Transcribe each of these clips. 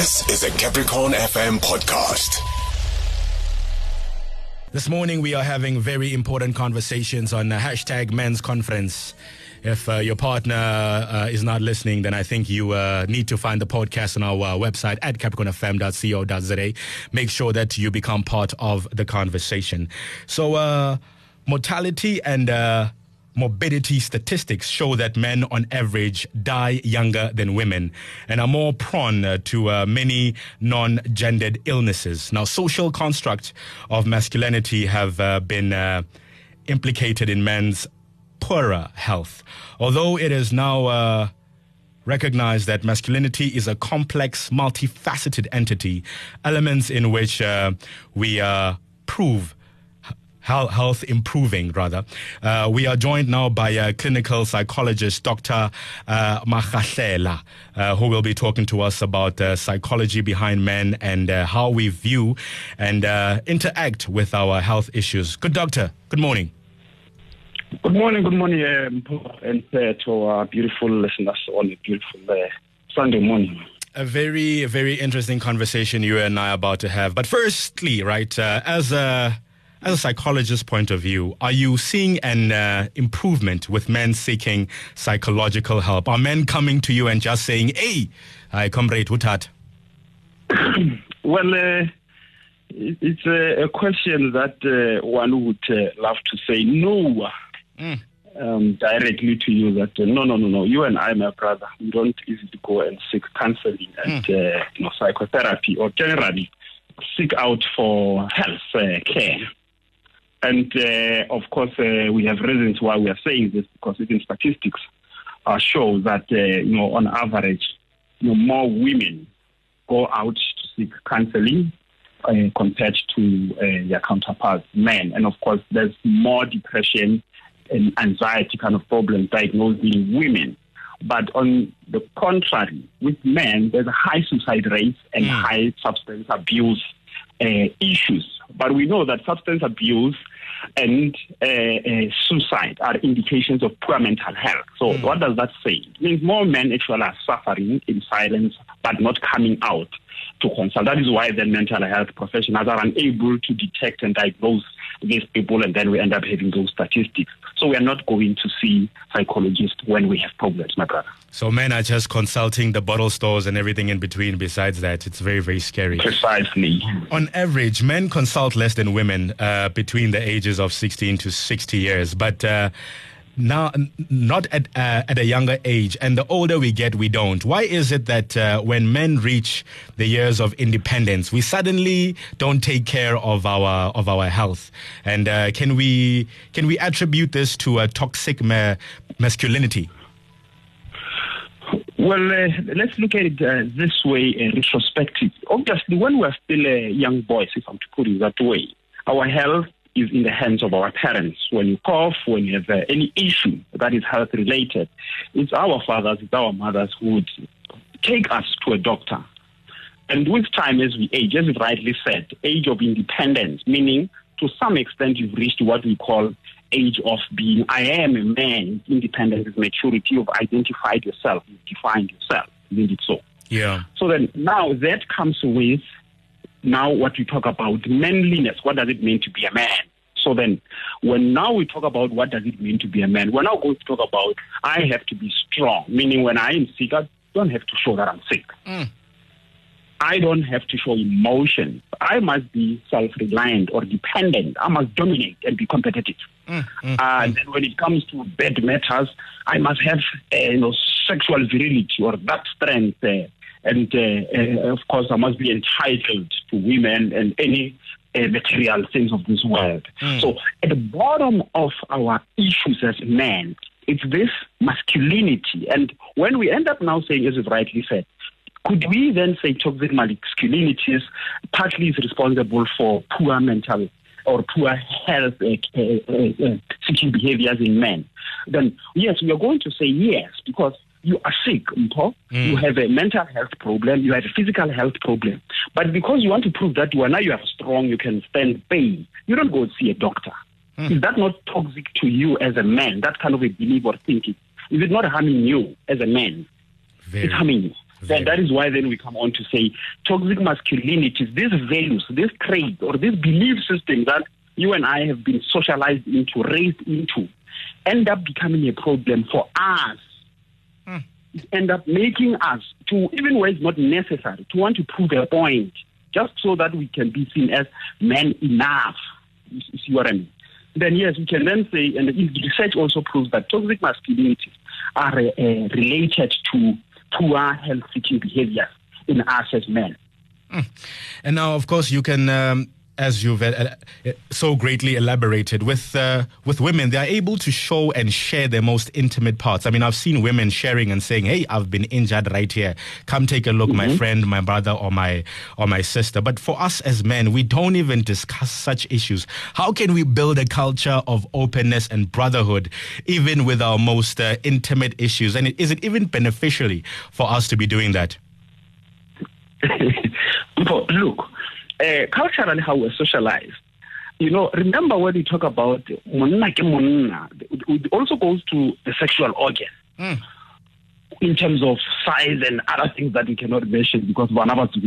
This is a Capricorn FM podcast. This morning we are having very important conversations on uh, hashtag men's conference. If uh, your partner uh, is not listening, then I think you uh, need to find the podcast on our uh, website at capricornfm.co.za. Make sure that you become part of the conversation. So, uh, mortality and morbidity statistics show that men on average die younger than women and are more prone uh, to uh, many non-gendered illnesses. Now, social construct of masculinity have uh, been uh, implicated in men's poorer health. Although it is now uh, recognized that masculinity is a complex, multifaceted entity, elements in which uh, we prove health improving rather. Uh, we are joined now by uh, clinical psychologist Dr. Uh, uh, who will be talking to us about uh, psychology behind men and uh, how we view and uh, interact with our health issues. Good doctor. Good morning. Good morning, good morning, um, and uh, to our beautiful listeners on a beautiful uh, Sunday morning. A very, very interesting conversation you and I are about to have. But firstly, right, uh, as a as a psychologist's point of view, are you seeing an uh, improvement with men seeking psychological help? Are men coming to you and just saying, "Hey, I comrade Hutat"? Well, uh, it- it's a, a question that uh, one would uh, love to say no Mm. um, directly to you that uh, no, no, no, no, you and I, my brother, we don't easily go and seek counseling and uh, you know, psychotherapy or generally seek out for health uh, care. And uh, of course, uh, we have reasons why we are saying this because even statistics uh, show that uh, you know on average, you know, more women go out to seek counseling uh, compared to uh, their counterparts, men. And of course, there's more depression and anxiety kind of problems diagnosed in women. But on the contrary, with men, there's a high suicide rate and Mm. high substance abuse uh, issues. But we know that substance abuse and uh, uh, suicide are indications of poor mental health. So, what does that say? It means more men actually are suffering in silence but not coming out to consult. That is why then mental health professionals are unable to detect and diagnose these people, and then we end up having those statistics. So, we are not going to see psychologists when we have problems, my brother. So men are just consulting the bottle stores and everything in between. Besides that, it's very, very scary. Precisely. On average, men consult less than women uh, between the ages of 16 to 60 years, but uh, now not at uh, at a younger age. And the older we get, we don't. Why is it that uh, when men reach the years of independence, we suddenly don't take care of our of our health? And uh, can we can we attribute this to a toxic ma- masculinity? Well, uh, let's look at it uh, this way, uh, retrospective. Obviously, when we're still uh, young boys, if I'm to put it that way, our health is in the hands of our parents. When you cough, when you have uh, any issue that is health related, it's our fathers, it's our mothers who would take us to a doctor. And with time, as we age, as you rightly said, age of independence, meaning to some extent you've reached what we call age of being, I am a man, independence is maturity, you've identified yourself, you've defined yourself, isn't it so? Yeah. So then now that comes with now what we talk about manliness. What does it mean to be a man? So then when now we talk about what does it mean to be a man, we're now going to talk about I have to be strong, meaning when I am sick, I don't have to show that I'm sick. I don't have to show emotion. I must be self-reliant or dependent. I must dominate and be competitive. Uh, and then when it comes to bad matters, I must have uh, you know sexual virility or that strength. Uh, and uh, uh, of course, I must be entitled to women and any uh, material things of this world. So at the bottom of our issues as men, it's this masculinity. And when we end up now saying, as you've rightly said, could we then say toxic masculinity is partly is responsible for poor mental or poor health uh, uh, uh, seeking behaviors in men? Then yes, we are going to say yes because you are sick, Mpo. you have a mental health problem, you have a physical health problem. But because you want to prove that you are now you are strong, you can stand pain, you don't go see a doctor. Hmm. Is that not toxic to you as a man? That kind of a belief or thinking. Is it not harming you as a man? Very. It's harming you. Then that is why then we come on to say toxic masculinity, these values, this traits, or this belief system that you and I have been socialized into, raised into, end up becoming a problem for us. Hmm. End up making us to even where it's not necessary to want to prove a point, just so that we can be seen as men enough. You see what I mean? Then yes, we can then say, and the research also proves that toxic masculinity are uh, related to poor health-seeking behaviors in us as men. Mm. And now, of course, you can. Um as you've uh, uh, so greatly elaborated, with uh, with women, they are able to show and share their most intimate parts. I mean, I've seen women sharing and saying, "Hey, I've been injured right here. Come take a look, mm-hmm. my friend, my brother, or my or my sister." But for us as men, we don't even discuss such issues. How can we build a culture of openness and brotherhood, even with our most uh, intimate issues? And is it even beneficially for us to be doing that? look uh, culturally how we're socialized. You know, remember when we talk about monna ke monna, it also goes to the sexual organ. Mm. In terms of size and other things that we cannot mention because one of us will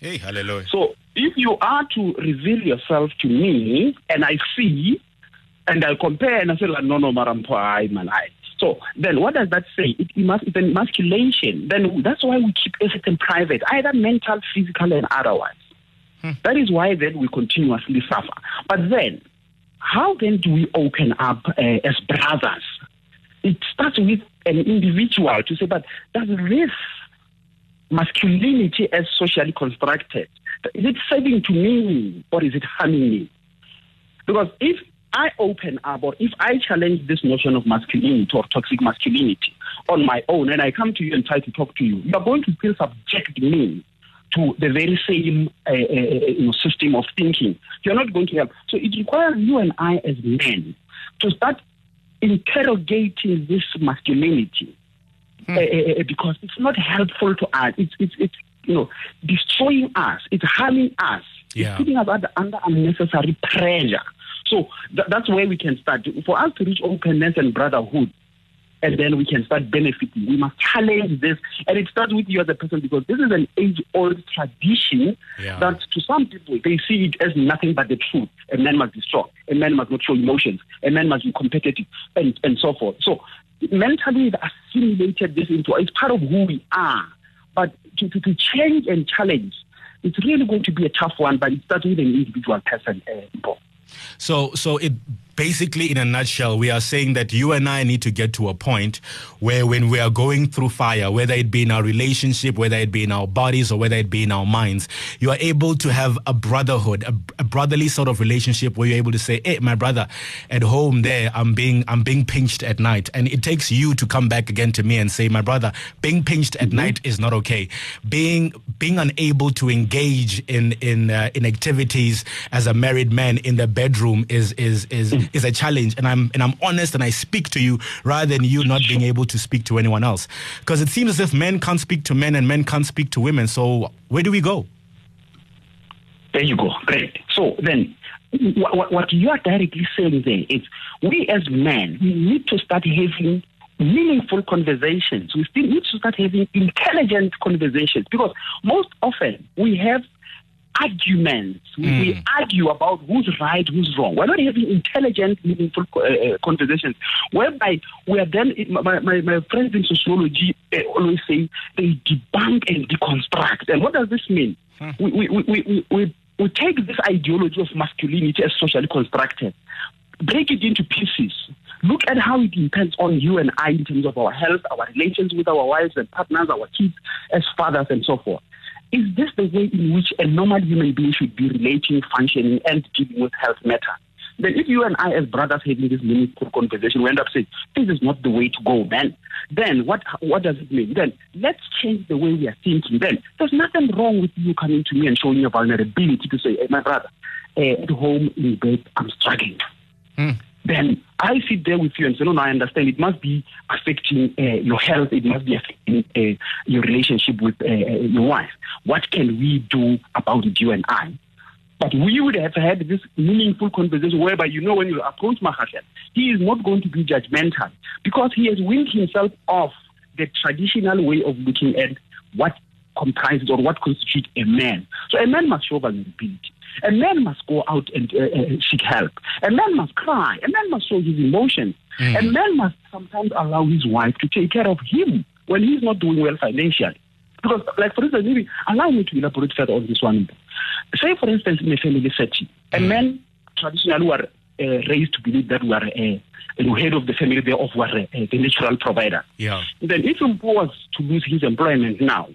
Hey, hallelujah. So if you are to reveal yourself to me and I see and I compare and I say like no no marampo I man I so then what does that say? It, it must emasculation. Then that's why we keep everything private, either mental, physical and otherwise. Hmm. That is why then we continuously suffer. But then, how then do we open up uh, as brothers? It starts with an individual to say, but does this masculinity as socially constructed, is it serving to me or is it harming me? Because if I open up or if I challenge this notion of masculinity or toxic masculinity on my own and I come to you and try to talk to you, you are going to feel subject me to the very same uh, uh, system of thinking. You're not going to help. So it requires you and I as men to start interrogating this masculinity hmm. uh, because it's not helpful to us. It's, it's, it's you know, destroying us. It's harming us. Yeah. It's putting us under, under unnecessary pressure. So th- that's where we can start. For us to reach openness and brotherhood, and then we can start benefiting. We must challenge this, and it starts with you as a person because this is an age-old tradition yeah. that to some people they see it as nothing but the truth. A man must be strong. A man must not show emotions. A man must be competitive, and and so forth. So mentally, they assimilated this into it's part of who we are. But to, to, to change and challenge, it's really going to be a tough one. But it starts with an individual person. Uh, so so it basically, in a nutshell, we are saying that you and I need to get to a point where when we are going through fire, whether it be in our relationship, whether it be in our bodies, or whether it be in our minds, you are able to have a brotherhood, a, a brotherly sort of relationship where you're able to say, "Hey, my brother, at home there, I'm being I'm being pinched at night," and it takes you to come back again to me and say, "My brother, being pinched at mm-hmm. night is not okay. Being being unable to engage in in uh, in activities as a married man in the bedroom is is is." Is a challenge and I'm and I'm honest and I speak to you rather than you not being able to speak to anyone else. Because it seems as if men can't speak to men and men can't speak to women. So where do we go? There you go. Great. So then what, what you are directly saying there is we as men, we need to start having meaningful conversations. We still need to start having intelligent conversations because most often we have arguments. We, mm. we, argue about who's right, who's wrong. We're not having intelligent, meaningful uh, uh, conversations whereby we are then, my, my, my friends in sociology uh, always say they debunk and deconstruct. And what does this mean? Hmm. We, we, we, we, we, we take this ideology of masculinity as socially constructed, break it into pieces, look at how it depends on you and I in terms of our health, our relations with our wives and partners, our kids as fathers, and so forth. Is this the way in which a normal human being should be relating, functioning, and dealing with health matter? Then if you and I as brothers having this meaningful conversation, we end up saying, this is not the way to go, man. Then what what does it mean? Then let's change the way we are thinking. Then there's nothing wrong with you coming to me and showing your vulnerability to say, hey, my brother, uh, at home in bed, I'm struggling. Mm then I sit there with you and say, no, no, I understand. It must be affecting uh, your health. It must be affecting uh, your relationship with uh, uh, your wife. What can we do about it, you and I? But we would have had this meaningful conversation whereby, you know, when you approach Mahashan, he is not going to be judgmental because he has weaned himself off the traditional way of looking at what comprises or what constitutes a man. So a man must show vulnerability. A man must go out and uh, uh, seek help. A man must cry. A man must show his emotions. Mm. A man must sometimes allow his wife to take care of him when he's not doing well financially. Because, like, for instance, maybe allow me to elaborate further on this one. Say, for instance, in a family setting, a mm. man traditionally were uh, raised to believe that we are uh, the head of the family thereof were uh, the natural provider. Yeah. Then if he was to lose his employment now,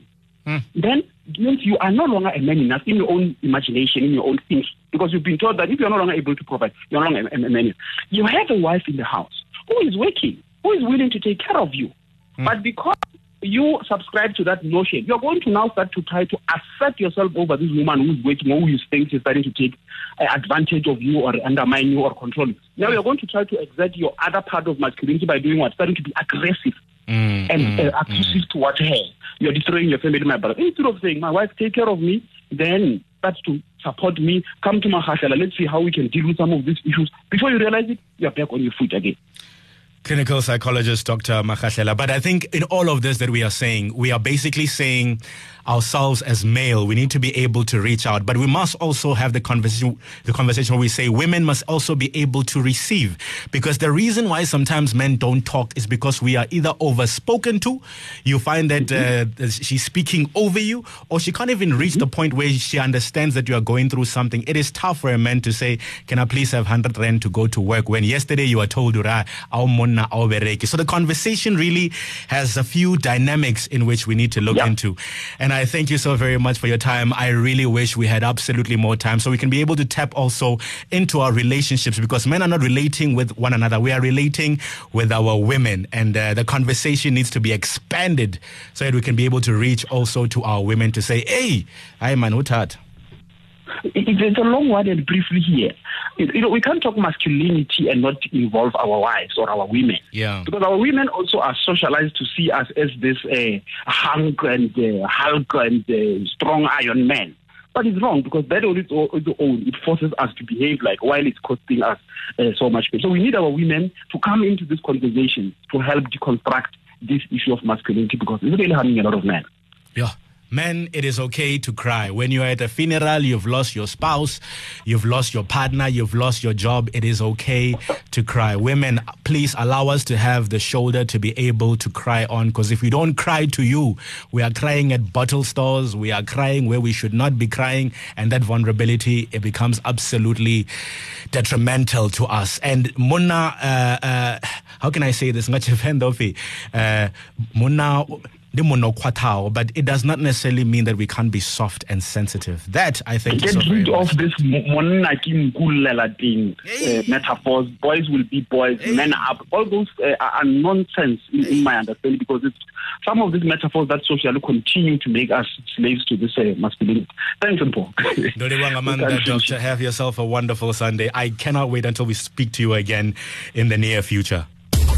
mm. then means you are no longer a man enough in your own imagination, in your own things, because you've been told that if you're no longer able to provide, you're no longer a, a man. You have a wife in the house who is working, who is willing to take care of you. Mm. But because you subscribe to that notion, you're going to now start to try to assert yourself over this woman who's waiting who you think is starting to take uh, advantage of you or undermine you or control you. Now you're going to try to exert your other part of masculinity by doing what? Starting to be aggressive mm, and mm, uh, abusive mm. towards her. You're destroying your family, my brother. Instead of saying, my wife, take care of me, then start to support me, come to my house, and let's see how we can deal with some of these issues. Before you realize it, you're back on your feet again clinical psychologist Dr. Makgahlela. But I think in all of this that we are saying, we are basically saying ourselves as male, we need to be able to reach out, but we must also have the conversation, the conversation where we say women must also be able to receive. Because the reason why sometimes men don't talk is because we are either overspoken to, you find that mm-hmm. uh, she's speaking over you, or she can't even reach mm-hmm. the point where she understands that you are going through something. It is tough for a man to say, can I please have 100 rand to go to work when yesterday you were told, so the conversation really has a few dynamics in which we need to look into. And I thank you so very much for your time. I really wish we had absolutely more time so we can be able to tap also into our relationships because men are not relating with one another. We are relating with our women and uh, the conversation needs to be expanded so that we can be able to reach also to our women to say, hey, I'm man, what it's a long one and briefly here. You know, we can't talk masculinity and not involve our wives or our women. Yeah. Because our women also are socialized to see us as this uh, hunk and uh, hulk and uh, strong iron man. But it's wrong because that on its own, it forces us to behave like while it's costing us uh, so much pain. So we need our women to come into this conversation to help deconstruct this issue of masculinity because it's really harming a lot of men. Yeah. Men, it is okay to cry. When you're at a funeral, you've lost your spouse, you've lost your partner, you've lost your job, it is okay to cry. Women, please allow us to have the shoulder to be able to cry on because if we don't cry to you, we are crying at bottle stores, we are crying where we should not be crying, and that vulnerability, it becomes absolutely detrimental to us. And Muna, uh, uh, how can I say this? Much uh, Muna, but it does not necessarily mean that we can't be soft and sensitive. That I think get so rid of this thing uh, metaphors. Boys will be boys, hey. men are all those uh, are nonsense in, in, my understanding because it's some of these metaphors that socially continue to make us slaves to this uh, masculinity. Thanks, Paul. Doctor, have yourself a wonderful Sunday. I cannot wait until we speak to you again in the near future.